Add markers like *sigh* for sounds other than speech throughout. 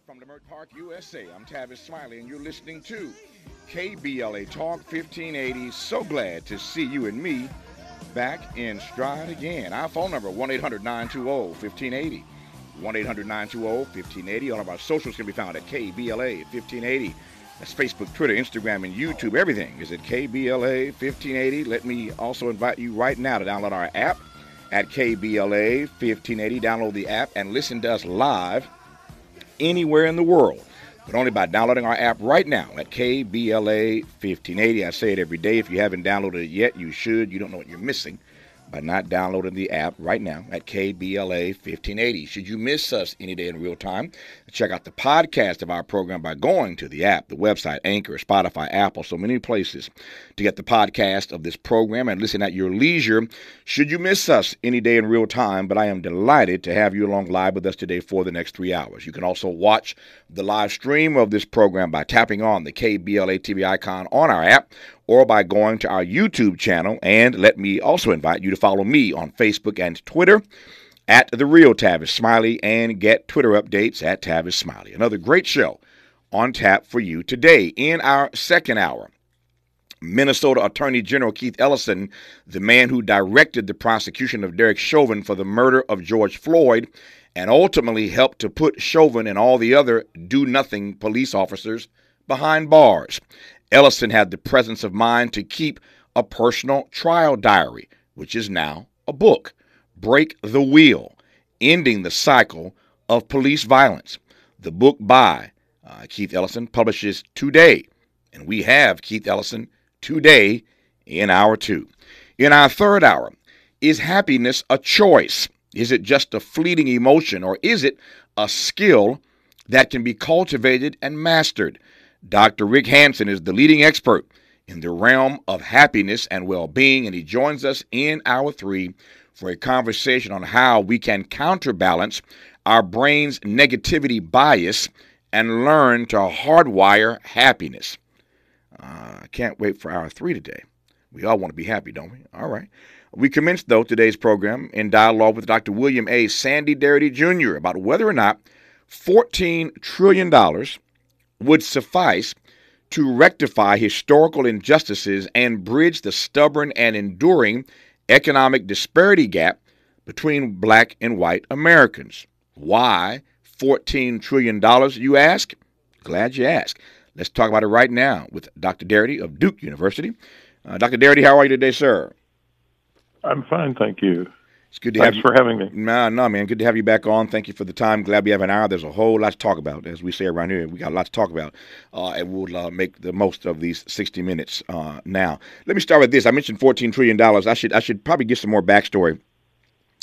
Live from Leimert Park, USA, I'm Tavis Smiley, and you're listening to KBLA Talk 1580. So glad to see you and me back in stride again. Our phone number, 1 800 920 1580. 1 800 920 1580. All of our socials can be found at KBLA 1580. That's Facebook, Twitter, Instagram, and YouTube. Everything is at KBLA 1580. Let me also invite you right now to download our app at KBLA 1580. Download the app and listen to us live anywhere in the world, but only by downloading our app right now at KBLA 1580. I say it every day. If you haven't downloaded it yet, you should. You don't know what you're missing by not downloading the app right now at KBLA 1580. Should you miss us any day in real time, check out the podcast of our program by going to the app, the website, Anchor, Spotify, Apple, so many places to get the podcast of this program and listen at your leisure. Should you miss us any day in real time, but I am delighted to have you along live with us today for the next three hours. You can also watch the live stream of this program by tapping on the KBLA TV icon on our app or by going to our YouTube channel. And let me also invite you to follow me on Facebook and Twitter at The Real Tavis Smiley and get Twitter updates at Tavis Smiley. Another great show on tap for you today in our second hour. Minnesota Attorney General Keith Ellison, the man who directed the prosecution of Derek Chauvin for the murder of George Floyd and ultimately helped to put Chauvin and all the other do nothing police officers behind bars. Ellison had the presence of mind to keep a personal trial diary, which is now a book, Break the Wheel Ending the Cycle of Police Violence. The book by uh, Keith Ellison publishes today, and we have Keith Ellison today in hour two. In our third hour, is happiness a choice? Is it just a fleeting emotion, or is it a skill that can be cultivated and mastered? Dr. Rick Hanson is the leading expert in the realm of happiness and well being, and he joins us in hour three for a conversation on how we can counterbalance our brain's negativity bias and learn to hardwire happiness. Uh, I can't wait for hour three today. We all want to be happy, don't we? All right. We commenced, though, today's program in dialogue with Dr. William A. Sandy Darity Jr. about whether or not $14 trillion would suffice to rectify historical injustices and bridge the stubborn and enduring economic disparity gap between black and white Americans. Why $14 trillion, you ask? Glad you asked. Let's talk about it right now with Dr. Darity of Duke University. Uh, Dr. Darity, how are you today, sir? I'm fine, thank you. It's good to Thanks have you. for having me. No, no, man. Good to have you back on. Thank you for the time. Glad we have an hour. There's a whole lot to talk about, as we say around here. We got a lot to talk about, uh, and we'll uh, make the most of these 60 minutes uh, now. Let me start with this. I mentioned 14 trillion dollars. I should I should probably give some more backstory.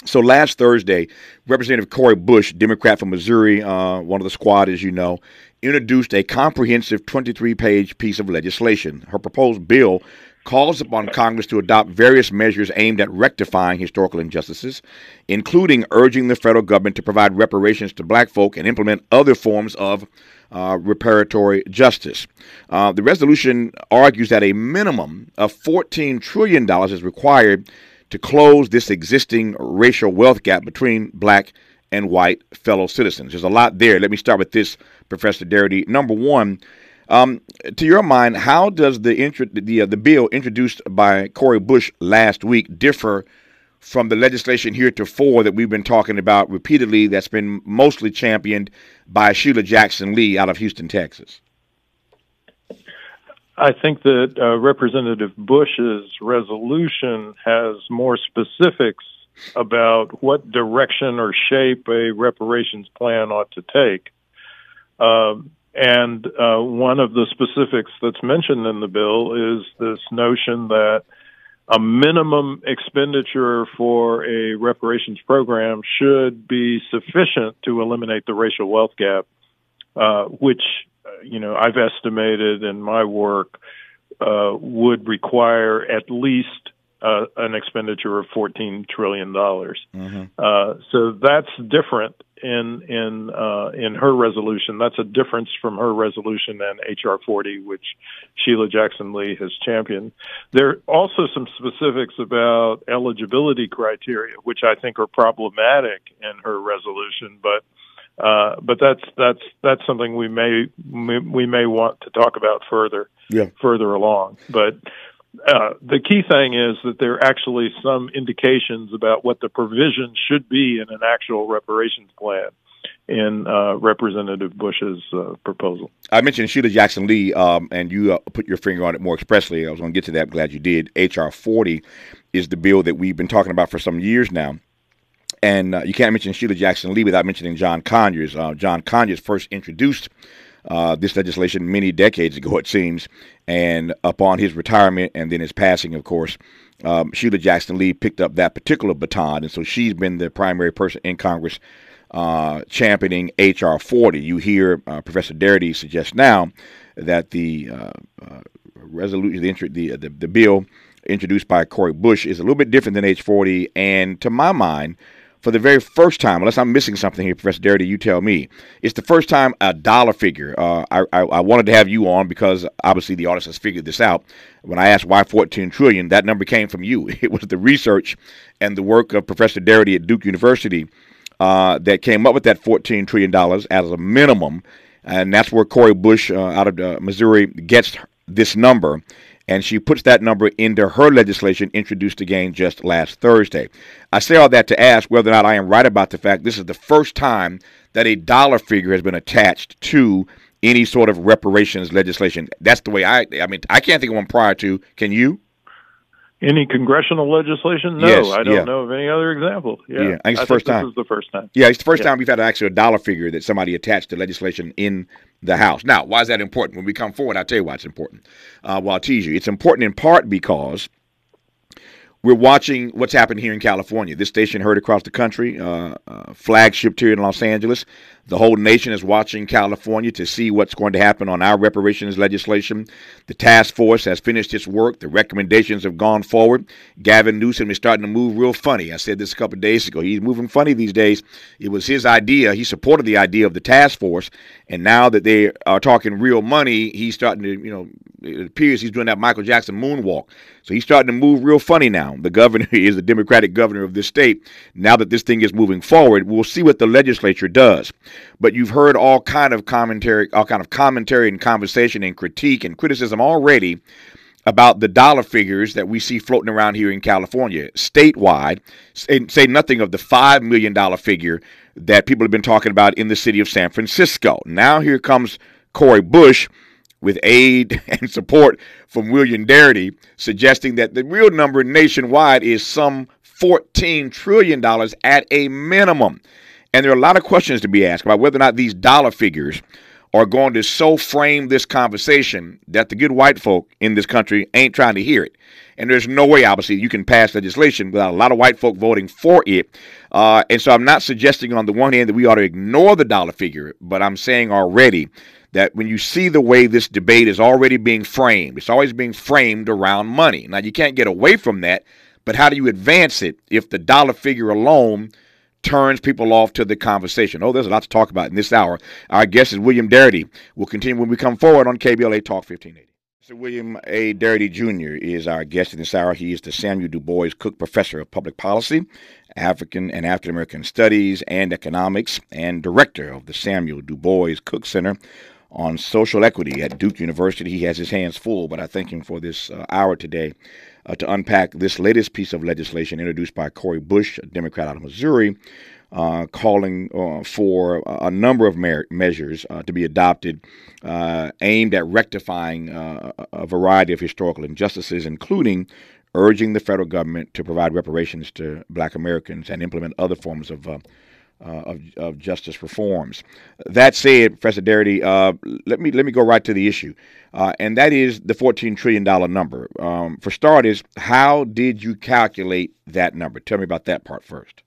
So last Thursday, Representative Cori Bush, Democrat from Missouri, uh, one of the squad, as you know, introduced a comprehensive 23-page piece of legislation. Her proposed bill calls upon Congress to adopt various measures aimed at rectifying historical injustices, including urging the federal government to provide reparations to black folk and implement other forms of uh, reparatory justice. Uh, the resolution argues that a minimum of $14 trillion is required to close this existing racial wealth gap between black and white fellow citizens. There's a lot there. Let me start with this, Professor Darity. Number one, um, to your mind, how does the intro- the uh, the bill introduced by Cori Bush last week differ from the legislation heretofore that we've been talking about repeatedly? That's been mostly championed by Sheila Jackson Lee out of Houston, Texas. I think that uh, Representative Bush's resolution has more specifics about what direction or shape a reparations plan ought to take. Um, and uh, one of the specifics that's mentioned in the bill is this notion that a minimum expenditure for a reparations program should be sufficient to eliminate the racial wealth gap, uh, which, uh, you know, I've estimated in my work uh, would require at least uh, an expenditure of $14 trillion. Mm-hmm. Uh, so that's different in in uh, in her resolution. That's a difference from her resolution and HR 40, which Sheila Jackson Lee has championed. There are also some specifics about eligibility criteria, which I think are problematic in her resolution, but Uh, but that's that's that's something we may we may want to talk about further yeah. further along. But uh, the key thing is that there are actually some indications about what the provision should be in an actual reparations plan in uh, Representative Bush's uh, proposal. I mentioned Sheila Jackson Lee, um, and you uh, put your finger on it more expressly. I was going to get to that. I'm glad you did. H.R. 40 is the bill that we've been talking about for some years now. And uh, you can't mention Sheila Jackson Lee without mentioning John Conyers. Uh, John Conyers first introduced uh, this legislation many decades ago, it seems. And upon his retirement and then his passing, of course, um, Sheila Jackson Lee picked up that particular baton. And so she's been the primary person in Congress uh, championing H.R. 40. You hear uh, Professor Darity suggest now that the uh, uh, resolution, the, the, the, the bill introduced by Cori Bush is a little bit different than H40. And to my mind, for the very first time, unless I'm missing something here, Professor Darity, you tell me. It's the first time a dollar figure. Uh, I, I, I, wanted to have you on because obviously the audience has figured this out. When I asked why 14 trillion, that number came from you. *laughs* It was the research and the work of Professor Darity at Duke University uh, that came up with that 14 trillion dollars as a minimum, and that's where Cori Bush uh, out of uh, Missouri gets this number and she puts that number into her legislation introduced again just last Thursday. I say all that to ask whether or not I am right about the fact this is the first time that a dollar figure has been attached to any sort of reparations legislation. That's the way I I mean I can't think of one prior to. Can you? Any congressional legislation? No, yes, I don't yeah. know of any other example. Yeah, yeah I think it's I the first time. This is the first time. Yeah, it's the first yeah. time we've had actually a dollar figure that somebody attached to legislation in the House. Now, why is that important? When we come forward, I'll tell you why it's important. Uh, well, I'll tease you. It's important in part because we're watching what's happened here in California. This station heard across the country, uh, uh, flagship here in Los Angeles. The whole nation is watching California to see what's going to happen on our reparations legislation. The task force has finished its work. The recommendations have gone forward. Gavin Newsom is starting to move real funny. I said this a couple days ago. He's moving funny these days. It was his idea. He supported the idea of the task force, and now that they are talking real money, he's starting to, you know, it appears he's doing that Michael Jackson moonwalk. So he's starting to move real funny now. The governor *laughs* is the Democratic governor of this state. Now that this thing is moving forward, we'll see what the legislature does. But you've heard all kind of commentary, all kind of commentary and conversation and critique and criticism already about the dollar figures that we see floating around here in California, statewide. Say, say nothing of the $5 million figure that people have been talking about in the city of San Francisco. Now here comes Cori Bush with aid *laughs* and support from William Darity, suggesting that the real number nationwide is some $14 trillion at a minimum. And there are a lot of questions to be asked about whether or not these dollar figures are going to so frame this conversation that the good white folk in this country ain't trying to hear it. And there's no way, obviously, you can pass legislation without a lot of white folk voting for it. Uh, and so I'm not suggesting on the one hand that we ought to ignore the dollar figure, but I'm saying already that when you see the way this debate is already being framed, it's always being framed around money. Now, you can't get away from that, but how do you advance it if the dollar figure alone turns people off to the conversation? Oh, there's a lot to talk about in this hour. Our guest is William Darity. We'll continue when we come forward on KBLA Talk 1580. Sir William A. Darity Jr. is our guest in this hour. He is the Samuel Du Bois Cook Professor of Public Policy, African and African American Studies and Economics, and Director of the Samuel Du Bois Cook Center on social equity at Duke University. He has his hands full, but I thank him for this uh, hour today uh, to unpack this latest piece of legislation introduced by Cori Bush, a Democrat out of Missouri, uh, calling uh, for a number of measures uh, to be adopted uh, aimed at rectifying a variety of historical injustices, including urging the federal government to provide reparations to black Americans and implement other forms of uh, of, of, justice reforms. That said, Professor Darity, uh, let me let me go right to the issue, uh, and that is the fourteen trillion dollar number. Um, for starters, how did you calculate that number? Tell me about that part first.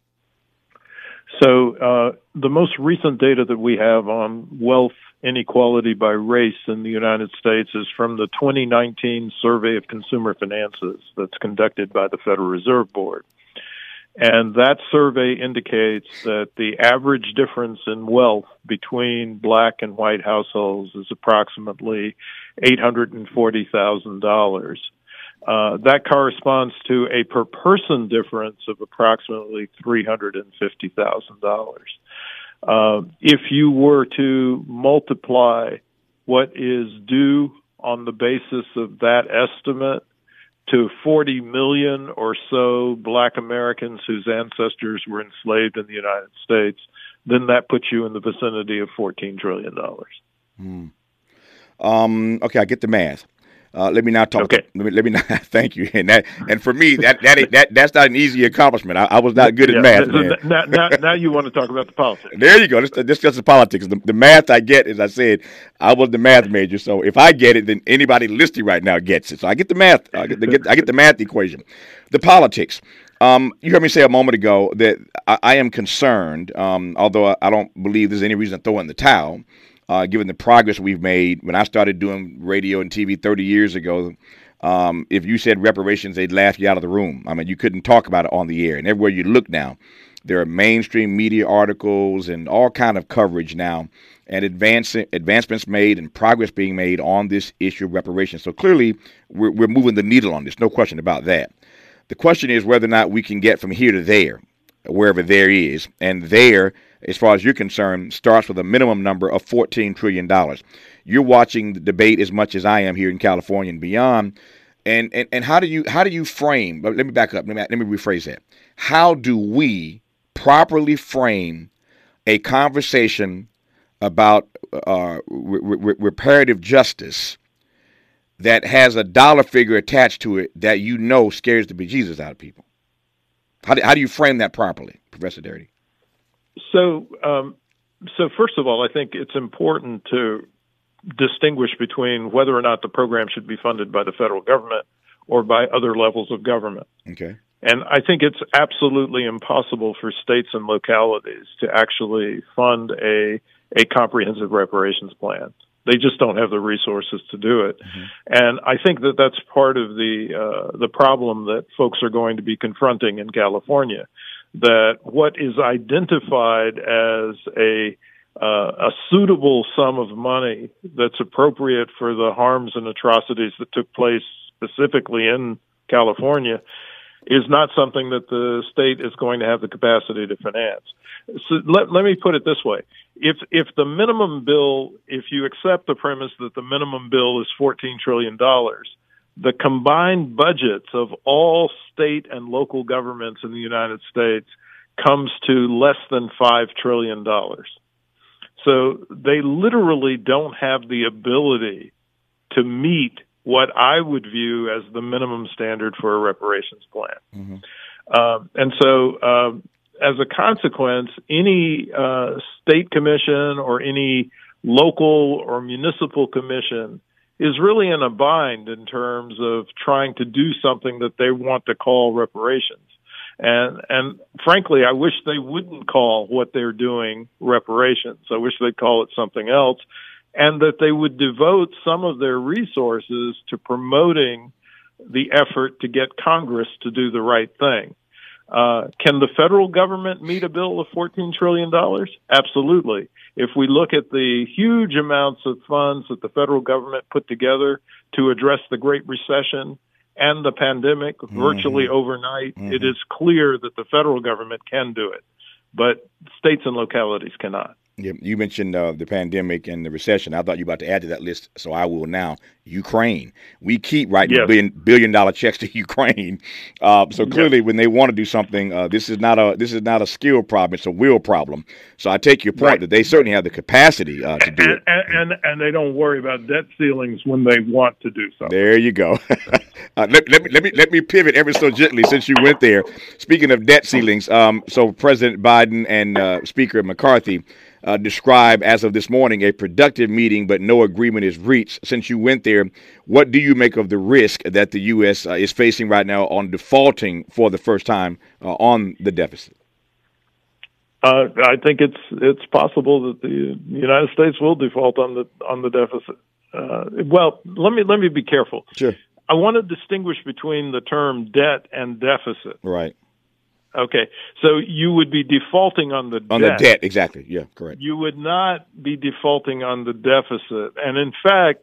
So, uh, the most recent data that we have on wealth inequality by race in the United States is from the 2019 Survey of Consumer Finances that's conducted by the Federal Reserve Board. And that survey indicates that the average difference in wealth between black and white households is approximately $840,000. Uh, that corresponds to a per person difference of approximately $350,000. Uh, if you were to multiply what is due on the basis of that estimate to 40 million or so black Americans whose ancestors were enslaved in the United States, then that puts you in the vicinity of $14 trillion. Hmm. Um, okay, I get the math. Uh, let me now talk. Okay. Let me let me *laughs* not. Thank you. And that and for me that that *laughs* that that's not an easy accomplishment. I, I was not good yeah, at math. Now, now, now, you want to talk about the politics. There you go. This, this just the politics. The, the, math I get, as I said, I was the math major. So if I get it, then anybody listening right now gets it. So I get the math. I get the, get, I get the math equation. The politics. Um, you heard me say a moment ago that I, I am concerned, um, although I, I don't believe there's any reason to throw in the towel uh, given the progress we've made. When I started doing radio and TV 30 years ago, um, if you said reparations, they'd laugh you out of the room. I mean, you couldn't talk about it on the air. And everywhere you look now, there are mainstream media articles and all kind of coverage now, and advance, advancements made and progress being made on this issue of reparations. So clearly, we're, we're moving the needle on this. No question about that. The question is whether or not we can get from here to there, wherever there is, and there as far as you're concerned, starts with a minimum number of $14 trillion. You're watching the debate as much as I am here in California and beyond. And, and, and how do you how do you frame? Let me back up. Let me, let me rephrase that. How do we properly frame a conversation about uh, re- re- reparative justice that has a dollar figure attached to it that you know scares the bejesus out of people? How do, how do you frame that properly, Professor Darity? So, um, so first of all, I think it's important to distinguish between whether or not the program should be funded by the federal government or by other levels of government. Okay. And I think it's absolutely impossible for states and localities to actually fund a a comprehensive reparations plan. They just don't have the resources to do it. Mm-hmm. And I think that that's part of the uh, the problem that folks are going to be confronting in California that what is identified as a uh, a suitable sum of money that's appropriate for the harms and atrocities that took place specifically in California is not something that the state is going to have the capacity to finance. So let, let me put it this way. If, if the minimum bill, if you accept the premise that the minimum bill is $14 trillion, the combined budgets of all state and local governments in the United States comes to less than $5 trillion. So they literally don't have the ability to meet what I would view as the minimum standard for a reparations plan. Mm-hmm. Uh, and so, uh, as a consequence, any uh, state commission or any local or municipal commission is really in a bind in terms of trying to do something that they want to call reparations. And and frankly, I wish they wouldn't call what they're doing reparations. I wish they'd call it something else, and that they would devote some of their resources to promoting the effort to get Congress to do the right thing. Uh, can the federal government meet a bill of $14 trillion? Absolutely. If we look at the huge amounts of funds that the federal government put together to address the Great Recession and the pandemic mm-hmm. virtually overnight, mm-hmm. it is clear that the federal government can do it, but states and localities cannot. Yeah, you mentioned uh, the pandemic and the recession. I thought you were about to add to that list, so I will now. Ukraine. We keep writing yes. billion billion dollar checks to *laughs* Ukraine. Uh, so clearly, yes. when they want to do something, uh, this is not a this is not a skill problem; it's a will problem. So I take your point right. that they certainly have the capacity uh, to do and, it, and, and, and they don't worry about debt ceilings when they want to do something. There you go. *laughs* Uh, let, let, me let me let me pivot ever so gently since you went there. Speaking of debt ceilings, um, so President Biden and uh, Speaker McCarthy uh, describe as of this morning a productive meeting, but no agreement is reached. Since you went there, what do you make of the risk that the U.S. Uh, is facing right now on defaulting for the first time uh, on the deficit? Uh, I think it's it's possible that the United States will default on the on the deficit. Uh, well, let me let me be careful. Sure. I want to distinguish between the term debt and deficit. Right. Okay, so you would be defaulting on the on debt. the debt, exactly. Yeah, correct. You would not be defaulting on the deficit, and in fact,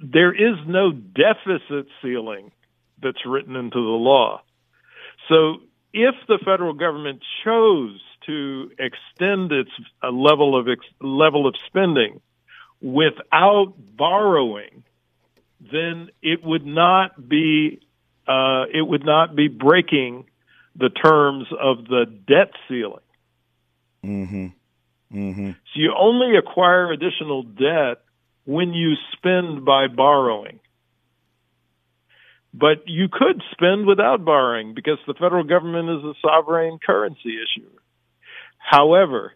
there is no deficit ceiling that's written into the law. So, if the federal government chose to extend its uh, level of ex- level of spending without borrowing, then it would not be uh, it would not be breaking the terms of the debt ceiling. Mm-hmm. Mm-hmm. So you only acquire additional debt when you spend by borrowing. But you could spend without borrowing because the federal government is a sovereign currency issuer. However,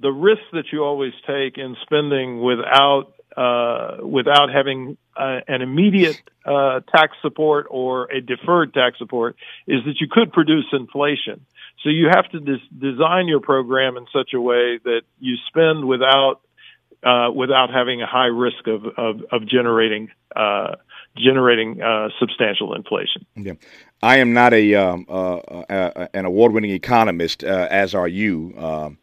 the risk that you always take in spending without uh, without having uh, an immediate uh, tax support or a deferred tax support is that you could produce inflation. So you have to des- design your program in such a way that you spend without uh, without having a high risk of of, of generating uh, generating substantial inflation. Yeah. I am not a, um, an award-winning economist, uh, as are you. Um,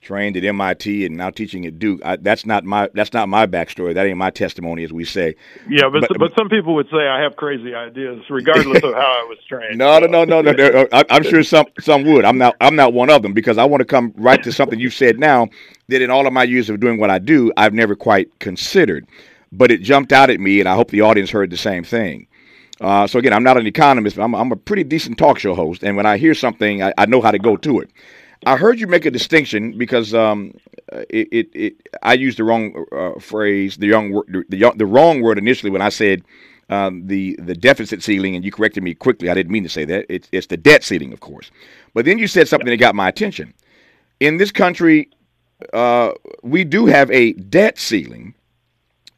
trained at MIT and now teaching at Duke. I, that's not my that's not my backstory. That ain't my testimony, as we say. Yeah, but but, but some people would say I have crazy ideas, regardless of how I was trained. *laughs* No, no, no, no, no. I, I'm sure some some would. I'm not I'm not one of them because I want to come right to something you said now that in all of my years of doing what I do, I've never quite considered but it jumped out at me, and I hope the audience heard the same thing. Uh, so again, I'm not an economist, but I'm, I'm, a pretty decent talk show host, and when I hear something, I, I know how to go to it. I heard you make a distinction because um, it, it, it, I used the wrong uh, phrase, the young the, the, the wrong word initially when I said um, the the deficit ceiling, and you corrected me quickly. I didn't mean to say that. It's it's the debt ceiling, of course. But then you said something that got my attention. In this country, uh, we do have a debt ceiling,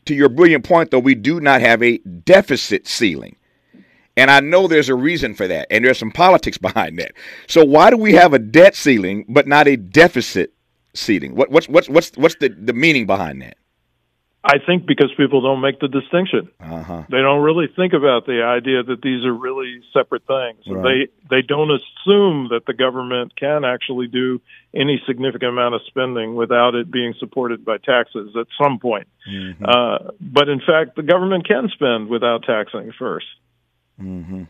to your brilliant point, though, we do not have a deficit ceiling. And I know there's a reason for that, and there's some politics *laughs* behind that. So why do we have a debt ceiling but not a deficit ceiling? What, what's what's what's what's the, the meaning behind that? I think because people don't make the distinction. Uh-huh. They don't really think about the idea that these are really separate things. Right. They they don't assume that the government can actually do any significant amount of spending without it being supported by taxes at some point. Mm-hmm. Uh, but in fact, the government can spend without taxing 1st mm-hmm.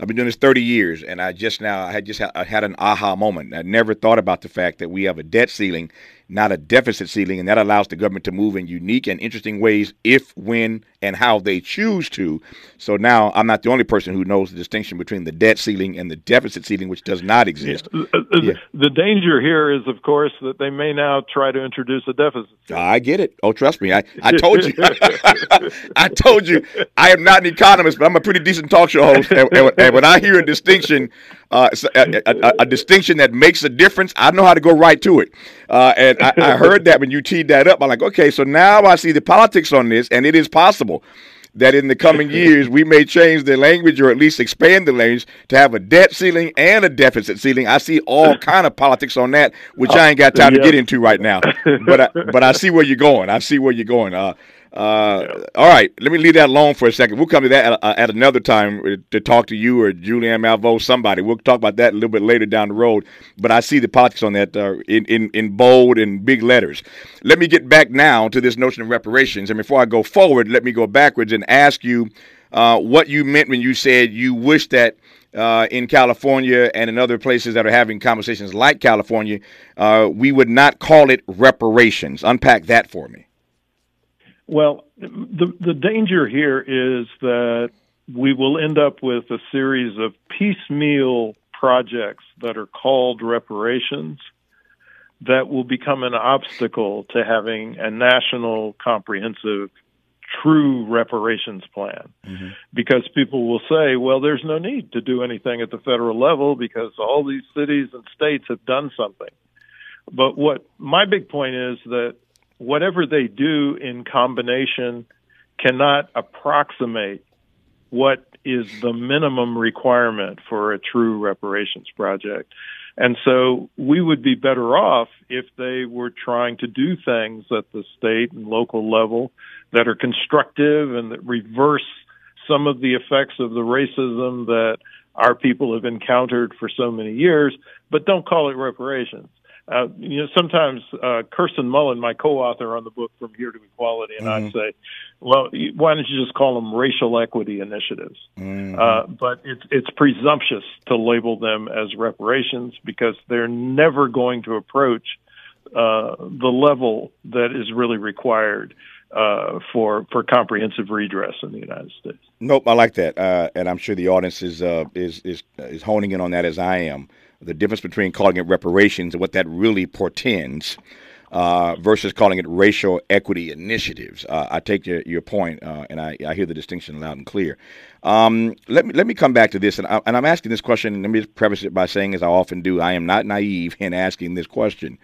I've been doing this 30 years, and I just now I had just I had an aha moment. I never thought about the fact that we have a debt ceiling not a deficit ceiling, and that allows the government to move in unique and interesting ways if, when, and how they choose to. So now I'm not the only person who knows the distinction between the debt ceiling and the deficit ceiling, which does not exist. Yeah. Yeah. The danger here is, of course, that they may now try to introduce a deficit. Ceiling. I get it. Oh, trust me. I, I told you. *laughs* I told you. I am not an economist, but I'm a pretty decent talk show host. And, and, and when I hear a distinction, uh, a, a, a, distinction that makes a difference, I know how to go right to it. Uh, and I, I heard that when you teed that up. I'm like, okay, so now I see the politics on this, and it is possible that in the coming *laughs* years we may change the language or at least expand the language to have a debt ceiling and a deficit ceiling. I see all *laughs* kind of politics on that, which I ain't got time to get into right now. But I, but I see where you're going. I see where you're going. Uh, uh, all right, let me leave that alone for a second. We'll come to that at, uh, at another time to talk to you or Julianne Malveaux, somebody. We'll talk about that a little bit later down the road. But I see the politics on that uh, in, in, in bold and big letters. Let me get back now to this notion of reparations. And before I go forward, let me go backwards and ask you uh, what you meant when you said you wish that uh, in California and in other places that are having conversations like California, uh, we would not call it reparations. Unpack that for me. Well, the the danger here is that we will end up with a series of piecemeal projects that are called reparations that will become an obstacle to having a national comprehensive true reparations plan mm-hmm. because people will say well there's no need to do anything at the federal level because all these cities and states have done something but what my big point is that whatever they do in combination cannot approximate what is the minimum requirement for a true reparations project. And so we would be better off if they were trying to do things at the state and local level that are constructive and that reverse some of the effects of the racism that our people have encountered for so many years, but don't call it reparations. Uh, you know, sometimes uh, Kirsten Mullen, my co-author on the book From Here to Equality, and mm-hmm. I say, well, why don't you just call them racial equity initiatives? Mm-hmm. Uh, but it's it's presumptuous to label them as reparations because they're never going to approach uh, the level that is really required uh, for for comprehensive redress in the United States. Nope, I like that, uh, and I'm sure the audience is uh, is is is honing in on that as I am the difference between calling it reparations and what that really portends uh, versus calling it racial equity initiatives. Uh, I take your, your point, uh, and I, I, hear the distinction loud and clear. Um, let me let me come back to this, and, I, am asking this question. And let me preface it by saying, as I often do, I am not naive in asking this question,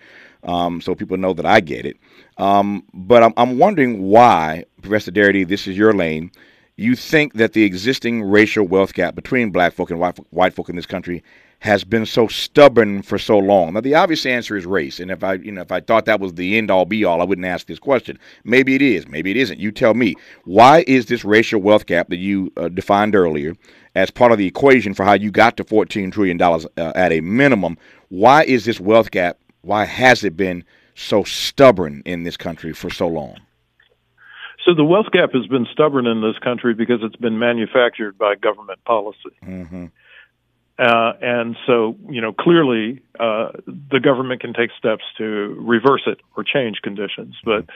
um, so people know that I get it. Um, but I'm, I'm wondering why, Professor Darity, this is your lane. You think that the existing racial wealth gap between black folk and white, white folk in this country has been so stubborn for so long? Now, the obvious answer is race. And if I, you know, if I thought that was the end all be all, I wouldn't ask this question. Maybe it is. Maybe it isn't. You tell me. Why is this racial wealth gap that you uh, defined earlier as part of the equation for how you got to $14 trillion uh, at a minimum? Why is this wealth gap? Why has it been so stubborn in this country for so long? So the wealth gap has been stubborn in this country because it's been manufactured by government policy. Mm-hmm. Uh, and so, you know, clearly uh, the government can take steps to reverse it or change conditions. But,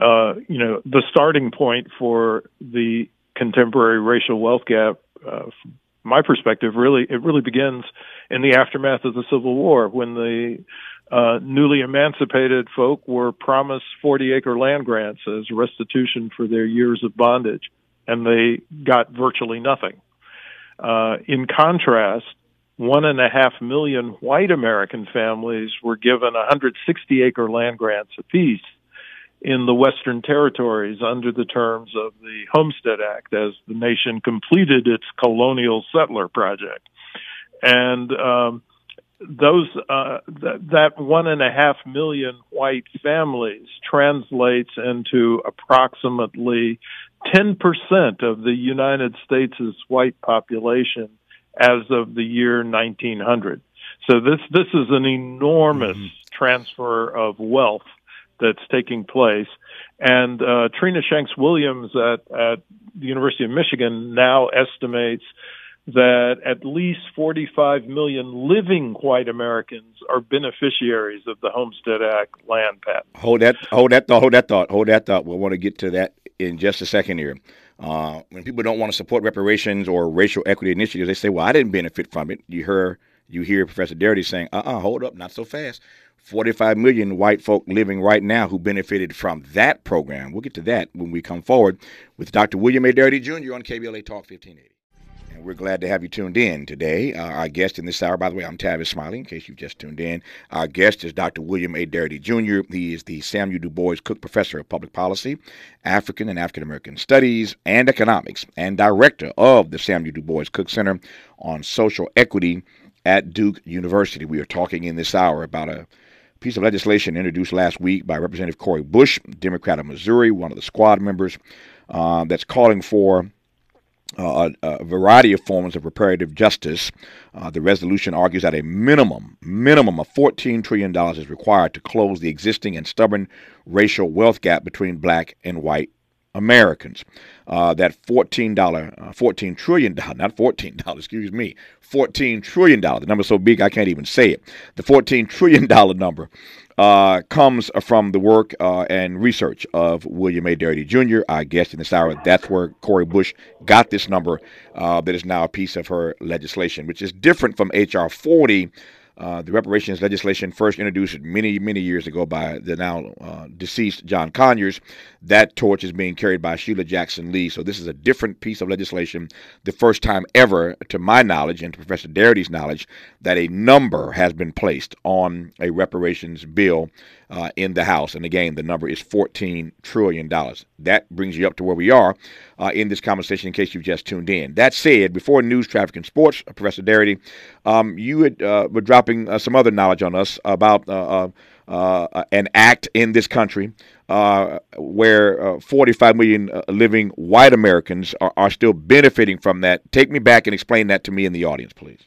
uh, you know, the starting point for the contemporary racial wealth gap, uh, from my perspective, really, it really begins in the aftermath of the Civil War when the uh, newly emancipated folk were promised 40 acre land grants as restitution for their years of bondage, and they got virtually nothing. Uh, in contrast, one and a half million white American families were given 160 acre land grants apiece in the Western territories under the terms of the Homestead Act as the nation completed its colonial settler project. And um, those uh, th- that one and a half million white families translates into approximately 10% of the United States' white population as of the year 1900. So this this is an enormous mm-hmm. transfer of wealth that's taking place. And uh, Trina Shanks Williams at, at the University of Michigan now estimates that at least 45 million living white Americans are beneficiaries of the Homestead Act land patent. Hold that, hold that thought, hold that thought, hold that thought. We'll want to get to that in just a second here. Uh, when people don't want to support reparations or racial equity initiatives, they say, "Well, I didn't benefit from it." You hear you hear Professor Darity saying, "Uh-uh, hold up, not so fast." 45 million white folk living right now who benefited from that program. We'll get to that when we come forward with Dr. William A. Darity Jr. on KBLA Talk 1580. And we're glad to have you tuned in today. Uh, our guest in this hour, by the way, I'm Tavis Smiley, in case you've just tuned in. Our guest is Dr. William A. Darity Jr. He is the Samuel Du Bois Cook Professor of Public Policy, African and African American Studies, and Economics, and Director of the Samuel Du Bois Cook Center on Social Equity at Duke University. We are talking in this hour about a piece of legislation introduced last week by Representative Cori Bush, Democrat of Missouri, one of the squad members, uh, that's calling for uh, a, variety of forms of reparative justice. Uh, the resolution argues that a minimum minimum of $14 trillion is required to close the existing and stubborn racial wealth gap between black and white Americans. Uh, that $14, uh, 14 trillion, *laughs* not $14, excuse me, $14 trillion. The number's so big I can't even say it. The $14 trillion *laughs* number uh, comes from the work uh, and research of William A. Darity Jr., our guest in this hour. That's where Cori Bush got this number uh, that is now a piece of her legislation, which is different from H.R. 40, uh, the reparations legislation first introduced many, many years ago by the now uh, deceased John Conyers. That torch is being carried by Sheila Jackson Lee. So this is a different piece of legislation. The first time ever, to my knowledge and to Professor Darity's knowledge, that a number has been placed on a reparations bill uh, in the House. And again, the number is $14 trillion. That brings you up to where we are uh, in this conversation in case you've just tuned in. That said, before news, traffic, and sports, uh, Professor Darity, um, you had, uh, were dropping uh, some other knowledge on us about uh, an act in this country where 45 million living white Americans are, are still benefiting from that. Take me back and explain that to me and the audience, please.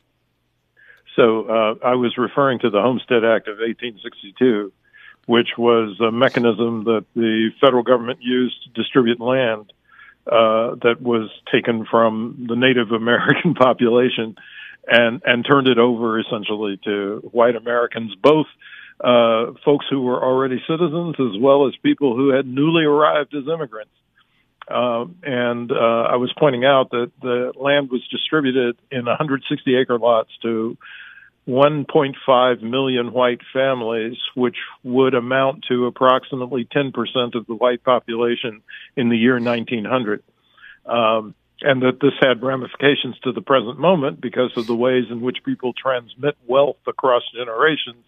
So uh, I was referring to the Homestead Act of 1862, which was a mechanism that the federal government used to distribute land uh, that was taken from the Native *laughs* American population and and turned it over essentially to white Americans, both uh, folks who were already citizens as well as people who had newly arrived as immigrants. Uh, and uh, I was pointing out that the land was distributed in 160 acre lots to 1.5 million white families, which would amount to approximately 10% of the white population in the year 1900. Um, and that this had ramifications to the present moment because of the ways in which people transmit wealth across generations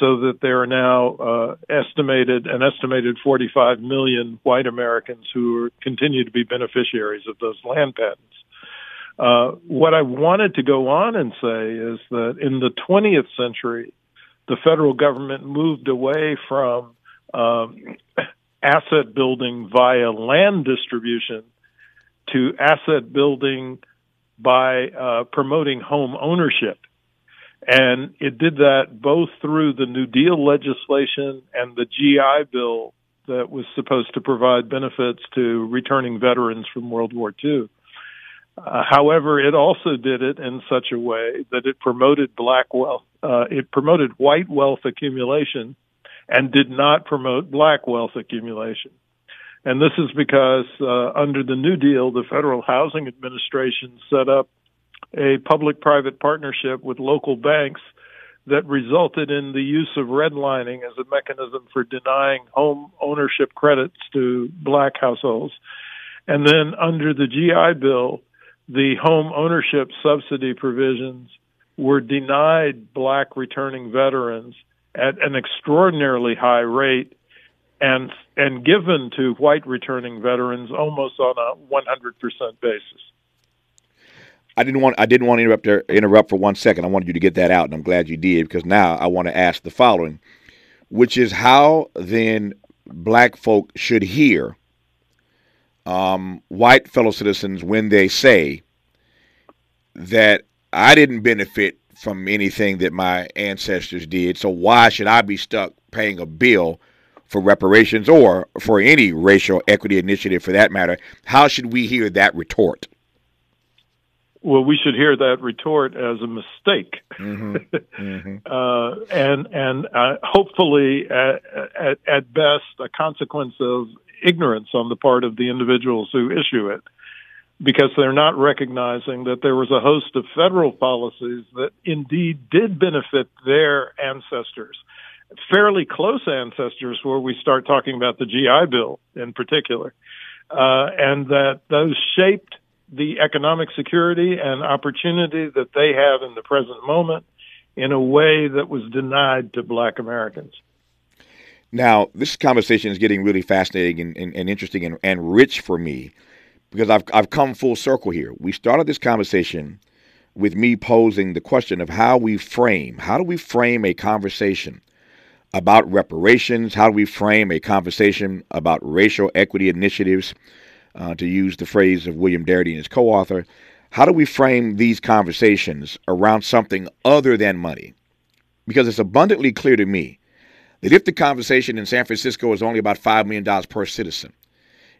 so that there are now uh, estimated an estimated 45 million white Americans who are, continue to be beneficiaries of those land patents. Uh, what I wanted to go on and say is that in the 20th century, the federal government moved away from um, *coughs* asset building via land distribution to asset building by uh, promoting home ownership. And it did that both through the New Deal legislation and the GI Bill that was supposed to provide benefits to returning veterans from World War II. Uh, however, it also did it in such a way that it promoted black wealth, uh, it promoted white wealth accumulation and did not promote black wealth accumulation. And this is because uh, under the New Deal, the Federal Housing Administration set up a public private partnership with local banks that resulted in the use of redlining as a mechanism for denying home ownership credits to black households. And then under the GI Bill, the home ownership subsidy provisions were denied black returning veterans at an extraordinarily high rate and and given to white returning veterans almost on a 100% basis. I didn't want I didn't want to interrupt interrupt for one second. I wanted you to get that out, and I'm glad you did because now I want to ask the following, which is how then black folk should hear um, white fellow citizens when they say that I didn't benefit from anything that my ancestors did, so why should I be stuck paying a bill for reparations or for any racial equity initiative for that matter. How should we hear that retort? Well, we should hear that retort as a mistake, mm-hmm. *laughs* Mm-hmm. uh, and and uh, hopefully, at, at, at best, a consequence of ignorance on the part of the individuals who issue it, because they're not recognizing that there was a host of federal policies that indeed did benefit their ancestors fairly close ancestors where we start talking about the GI Bill in particular, uh, and that those shaped the economic security and opportunity that they have in the present moment in a way that was denied to black Americans. Now, this conversation is getting really fascinating and, and, and interesting and, and rich for me because I've, I've come full circle here. We started this conversation with me posing the question of how we frame, how do we frame a conversation about reparations? How do we frame a conversation about racial equity initiatives, uh, to use the phrase of William Darity and his co author? How do we frame these conversations around something other than money? Because it's abundantly clear to me that if the conversation in San Francisco is only about $5 million per citizen,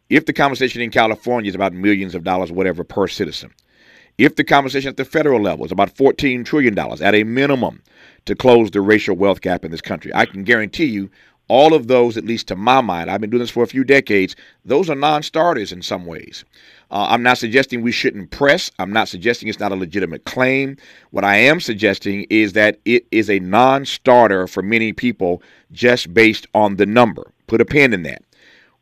if the conversation in California is about millions of dollars, whatever, per citizen, if the conversation at the federal level is about $14 trillion at a minimum to close the racial wealth gap in this country, I can guarantee you all of those, at least to my mind, I've been doing this for a few decades, those are non starters in some ways. Uh, I'm not suggesting we shouldn't press. I'm not suggesting it's not a legitimate claim. What I am suggesting is that it is a non starter for many people just based on the number. Put a pin in that.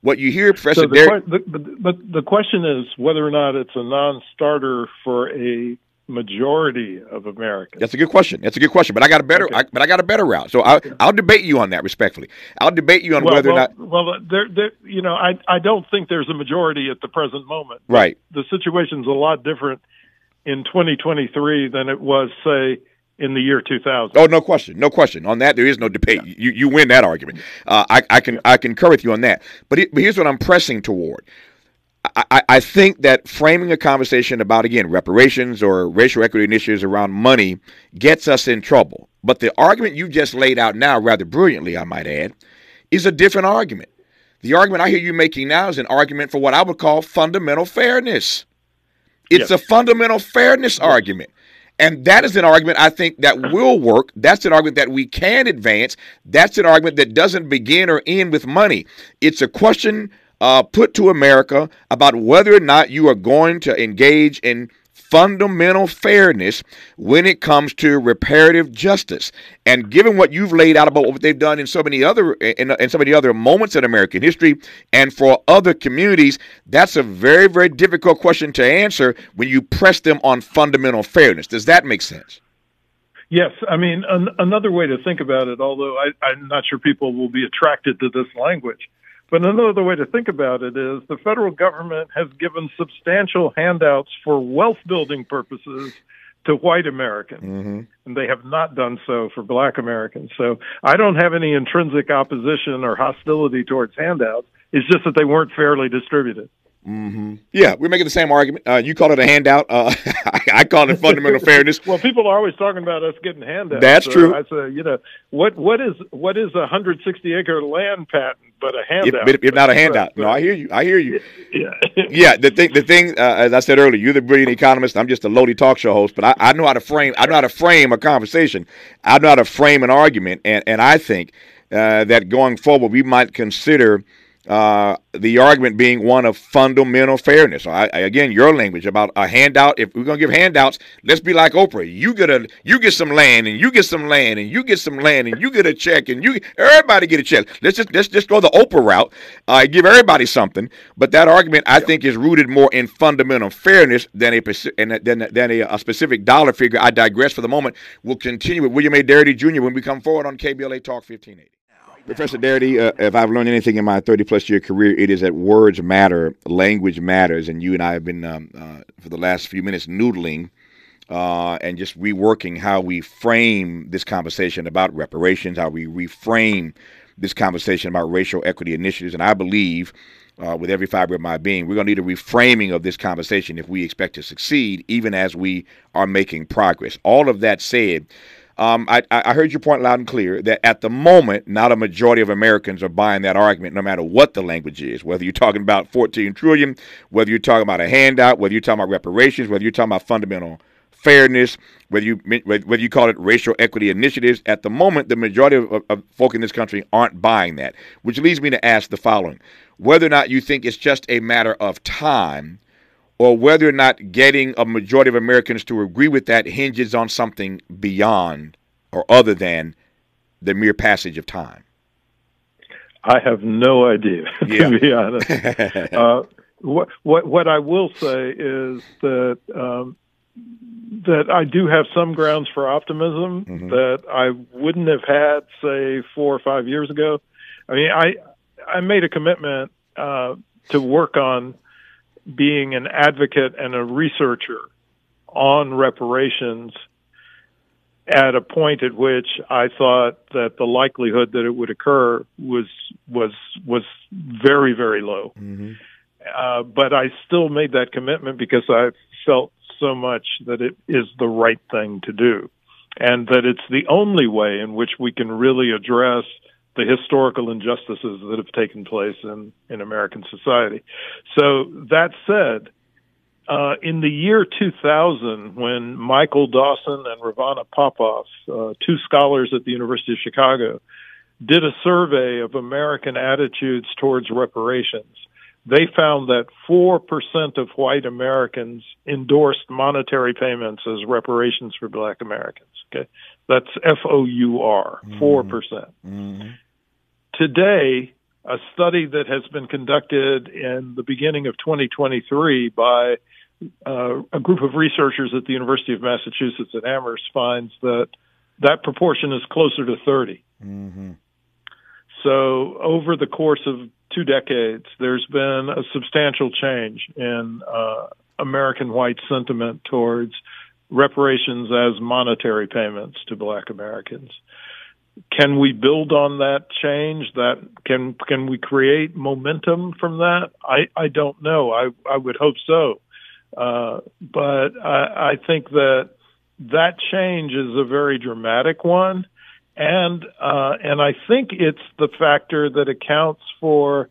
What you hear, Professor so the, Derek, the, but, but the question is whether or not it's a non-starter for a majority of Americans. That's a good question. That's a good question. But I got a better. Okay. I, but I got a better route. So I, will debate you on that respectfully. I'll debate you on well, whether well, or not. Well, there, there, you know, I, I don't think there's a majority at the present moment. Right. The situation's a lot different in 2023 than it was, say, in the year 2000. Oh, no question, no question on that. There is no debate. Yeah. You you win that argument. Uh, I I can I concur with you on that. But, it, but here's what I'm pressing toward. I, I think that framing a conversation about, again, reparations or racial equity initiatives around money gets us in trouble. But the argument you just laid out now, rather brilliantly, I might add, is a different argument. The argument I hear you making now is an argument for what I would call fundamental fairness. It's yes. a fundamental fairness argument. And that is an argument I think that will work. That's an argument that we can advance. That's an argument that doesn't begin or end with money. It's a question uh, put to America about whether or not you are going to engage in fundamental fairness when it comes to reparative justice. And given what you've laid out about what they've done in so many other in, in so many other moments in American history and for other communities, that's a very very difficult question to answer when you press them on fundamental fairness. Does that make sense? Yes, I mean an, another way to think about it, although I, I'm not sure people will be attracted to this language, but another way to think about it is the federal government has given substantial handouts for wealth building purposes to white Americans, mm-hmm. and they have not done so for black Americans. So I don't have any intrinsic opposition or hostility towards handouts. It's just that they weren't fairly distributed. Mm-hmm. Yeah, we're making the same argument. Uh, you call it a handout. Uh, *laughs* I call it fundamental *laughs* fairness. Well, people are always talking about us getting handouts. That's so true. I say, you know, what what is what is a hundred sixty acre land patent but a handout? If, if not a handout. no, I hear you. I hear you. *laughs* Yeah. yeah. The thing, the thing, uh, as I said earlier, you're the brilliant economist. I'm just a lowly talk show host, but I, I know how to frame. I know how to frame a conversation. I know how to frame an argument, and and I think uh, that going forward, we might consider uh, the argument being one of fundamental fairness. I, I, again, your language about a handout. If we're gonna give handouts, let's be like Oprah. You get a, you get some land, and you get some land, and you get some land, and you get a check, and you everybody get a check. Let's just let's just go the Oprah route. Uh, give everybody something. But that argument, I think, is rooted more in fundamental fairness than a than than a, a specific dollar figure. I digress for the moment. We'll continue with William A. Darity Jr. when we come forward on KBLA Talk 1580. Professor Darity, uh, if I've learned anything in my 30 plus year career, it is that words matter, language matters, and you and I have been um, uh, for the last few minutes noodling uh, and just reworking how we frame this conversation about reparations, how we reframe this conversation about racial equity initiatives, and I believe. Uh, with every fiber of my being, we're going to need a reframing of this conversation if we expect to succeed, even as we are making progress. All of that said, um, I, I, heard your point loud and clear that at the moment, not a majority of Americans are buying that argument, no matter what the language is. Whether you're talking about 14 trillion, whether you're talking about a handout, whether you're talking about reparations, whether you're talking about fundamental fairness, whether you whether you call it racial equity initiatives. At the moment, the majority of, of, of folk in this country aren't buying that, which leads me to ask the following: whether or not you think it's just a matter of time or whether or not getting a majority of Americans to agree with that hinges on something beyond or other than the mere passage of time? I have no idea, *laughs* yeah. to be honest. *laughs* uh, what, what, what I will say is that um, that I do have some grounds for optimism mm-hmm. that I wouldn't have had, say, four or five years ago. I mean, I I made a commitment uh, to work on being an advocate and a researcher on reparations at a point at which I thought that the likelihood that it would occur was was was very very low. Mm-hmm. Uh, but I still made that commitment because I felt so much that it is the right thing to do, and that it's the only way in which we can really address the historical injustices that have taken place in, in American society. So that said, uh, in the year 2000, when Michael Dawson and Rovana Popoff, uh, two scholars at the University of Chicago, did a survey of American attitudes towards reparations, they found that 4% of white Americans endorsed monetary payments as reparations for black Americans. Okay. That's F O U R, 4%. percent mm-hmm. Today, a study that has been conducted in the beginning of 2023 by uh, a group of researchers at the University of Massachusetts at Amherst finds that that proportion is closer to 30. Mm-hmm. So, over the course of two decades, there's been a substantial change in uh, American white sentiment towards reparations as monetary payments to black Americans. Can we build on that change? That can can we create momentum from that? I I don't know. I I would hope so, uh, but I, I think that that change is a very dramatic one, and uh, and I think it's the factor that accounts for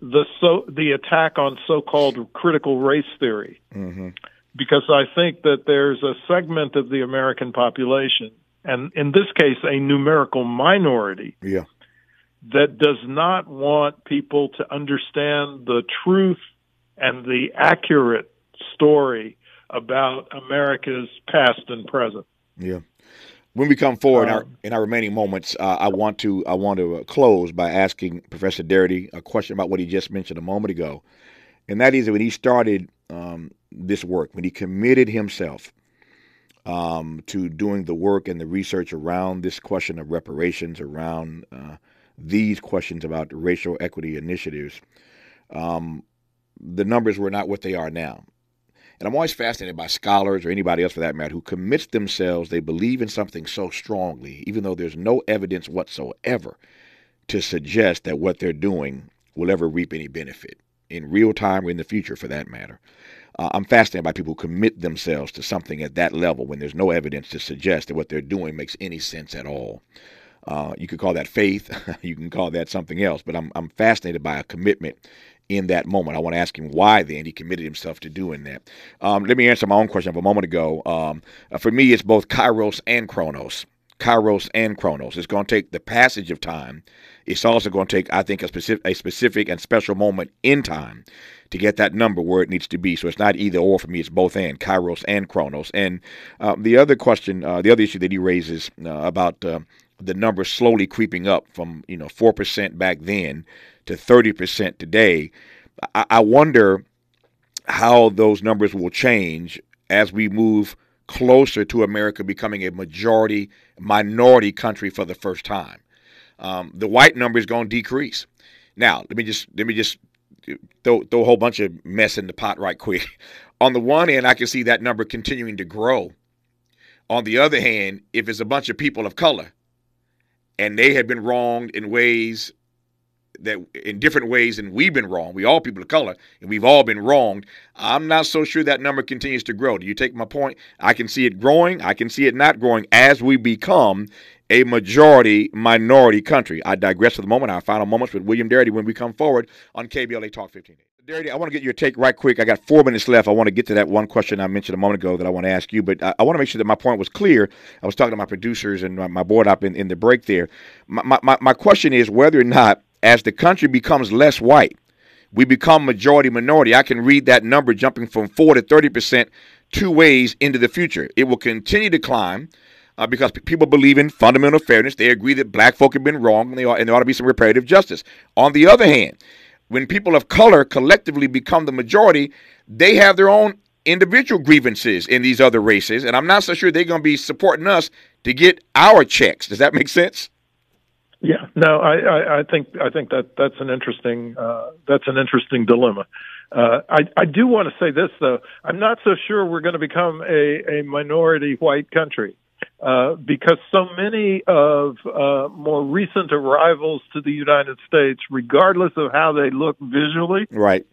the so the attack on so-called critical race theory, mm-hmm. because I think that there's a segment of the American population, and in this case, a numerical minority, yeah. that does not want people to understand the truth and the accurate story about America's past and present. Yeah. When we come forward um, in, our, um, in our remaining moments, uh, I want to I want to uh, close by asking Professor Darity a question about what he just mentioned a moment ago, and that is that when he started um, this work, when he committed himself um, to doing the work and the research around this question of reparations, around uh, these questions about racial equity initiatives, um, the numbers were not what they are now. And I'm always fascinated by scholars or anybody else for that matter who commits themselves, they believe in something so strongly, even though there's no evidence whatsoever to suggest that what they're doing will ever reap any benefit in real time or in the future for that matter. Uh, I'm fascinated by people who commit themselves to something at that level when there's no evidence to suggest that what they're doing makes any sense at all. Uh, you could call that faith, *laughs* you can call that something else, but I'm, I'm fascinated by a commitment in that moment. I want to ask him why then he committed himself to doing that. Um, let me answer my own question of a moment ago. Um, uh, for me, it's both Kairos and Chronos. Kairos and Chronos. It's going to take the passage of time. It's also going to take, I think, a specific, a specific and special moment in time to get that number where it needs to be. So it's not either or for me. It's both and Kairos and Chronos. And uh, the other question, uh, the other issue that he raises uh, about uh, the number slowly creeping up from you know four percent back then to 30% today. I, I wonder how those numbers will change as we move closer to America becoming a majority minority country for the first time. Um, the white number is going to decrease. Now, let me just let me just throw, throw a whole bunch of mess in the pot right quick. *laughs* On the one hand, I can see that number continuing to grow. On the other hand, if it's a bunch of people of color and they have been wronged in ways that in different ways and we've been wrong. We all people of color and we've all been wronged. I'm not so sure that number continues to grow. Do you take my point? I can see it growing. I can see it not growing as we become a majority minority country. I digress for the moment. Our final moments with William Darity when we come forward on KBLA Talk 15. Darity, I want to get your take right quick. I got four minutes left. I want to get to that one question I mentioned a moment ago that I want to ask you, but I, I want to make sure that my point was clear. I was talking to my producers and my, my board up in, in the break there. My, my, my question is whether or not as the country becomes less white, we become majority minority. I can read that number jumping from 4 to 30% two ways into the future. It will continue to climb uh, because people believe in fundamental fairness. They agree that black folk have been wrong and, and there ought to be some reparative justice. On the other hand, when people of color collectively become the majority, they have their own individual grievances in these other races, and I'm not so sure they're going to be supporting us to get our checks. Does that make sense? Yeah, no, I, I, I think I think that that's an interesting uh, that's an interesting dilemma. Uh, I, I do want to say this though. I'm not so sure we're going to become a, a minority white country uh, because so many of uh, more recent arrivals to the United States, regardless of how they look visually, right,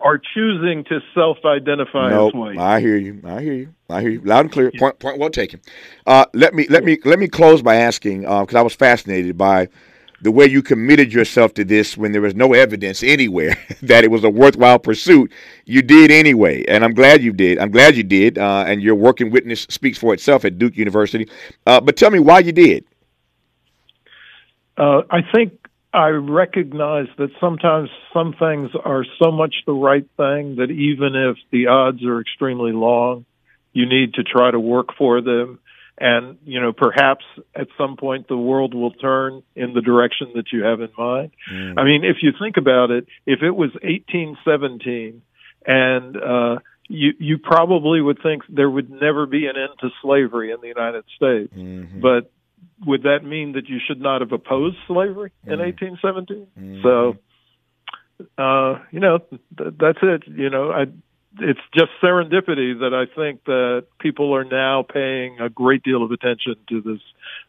are choosing to self-identify nope, as white. I hear you. I hear you. I hear you. Loud and clear. Point, point well taken. Uh, let me let me let me close by asking because uh, I was fascinated by the way you committed yourself to this when there was no evidence anywhere *laughs* that it was a worthwhile pursuit. You did anyway, and I'm glad you did. I'm glad you did, uh, and your working witness speaks for itself at Duke University. Uh, but tell me why you did. Uh, I think I recognize that sometimes some things are so much the right thing that even if the odds are extremely long, you need to try to work for them. And, you know, perhaps at some point the world will turn in the direction that you have in mind. Mm. I mean, if you think about it, if it was 1817 and, uh, you, you probably would think there would never be an end to slavery in the United States. Mm-hmm. But would that mean that you should not have opposed slavery in mm. 1817? Mm-hmm. So, uh, you know, th- that's it. You know, I it's just serendipity that I think that people are now paying a great deal of attention to this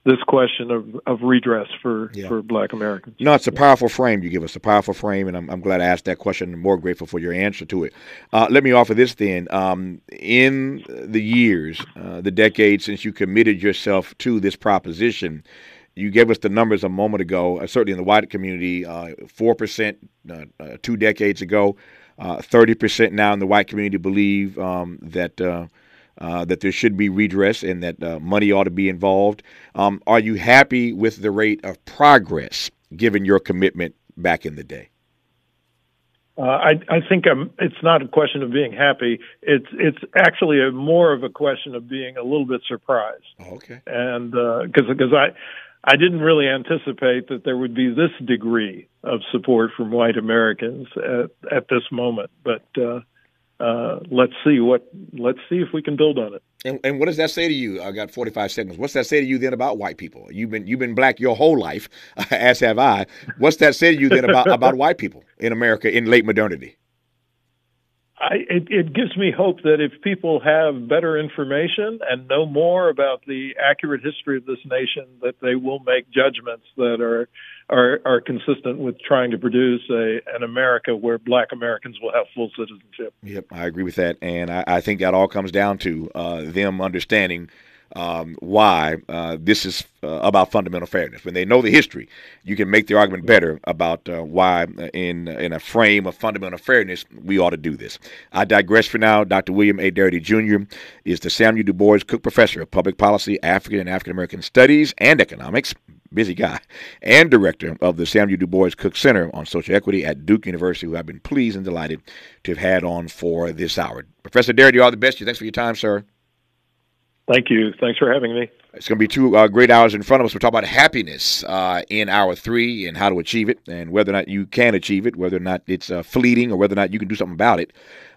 this question of, of redress for, yeah. for black Americans. No, it's a powerful frame you give us, a powerful frame, and I'm, I'm glad I asked that question and more grateful for your answer to it. Uh, let me offer this then. Um, in the years, uh, the decades since you committed yourself to this proposition, you gave us the numbers a moment ago, uh, certainly in the white community, uh, 4% uh, uh, two decades ago. Uh, thirty percent now in the white community believe um, that uh, uh, that there should be redress and that uh, money ought to be involved. Um, are you happy with the rate of progress given your commitment back in the day? Uh, I, I think I'm, it's not a question of being happy. It's it's actually a more of a question of being a little bit surprised. Okay. And because because I I didn't really anticipate that there would be this degree of support from white Americans at, at this moment. But uh, uh, let's see what let's see if we can build on it. And, and, what does that say to you? I got 45 seconds. What's that say to you then about white people? You've been you've been black your whole life, *laughs* as have I. What's that say to you then about about white people in America in late modernity? I, it, it gives me hope that if people have better information and know more about the accurate history of this nation, that they will make judgments that are are, are consistent with trying to produce a, an America where Black Americans will have full citizenship. Yep, I agree with that, and I, I think that all comes down to uh, them understanding um, why uh, this is uh, about fundamental fairness. When they know the history, you can make the argument better about uh, why, uh, in in a frame of fundamental fairness, we ought to do this. I digress for now. Dr. William A. Darity Jr. is the Samuel DuBois Cook Professor of Public Policy, African and African American Studies, and Economics. Busy guy, and director of the Samuel DuBois Cook Center on Social Equity at Duke University, who I've been pleased and delighted to have had on for this hour. Professor Darity, all the best. You thanks for your time, sir. Thank you. Thanks for having me. It's going to be two uh, great hours in front of us. We're talking about happiness uh, in hour three and how to achieve it, and whether or not you can achieve it, whether or not it's uh, fleeting, or whether or not you can do something about it.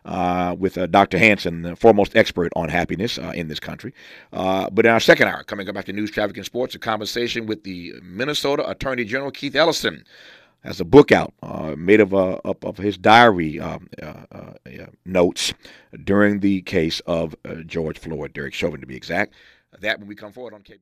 Uh, with uh, Dr. Hanson, the foremost expert on happiness uh, in this country. but in our second hour, coming up after news, traffic, and sports, a conversation with the Minnesota Attorney General Keith Ellison has a book out uh, made of, uh, of his diary um, uh, uh notes during the case of uh, George Floyd, Derek Chauvin to be exact. That when we come forward on KB.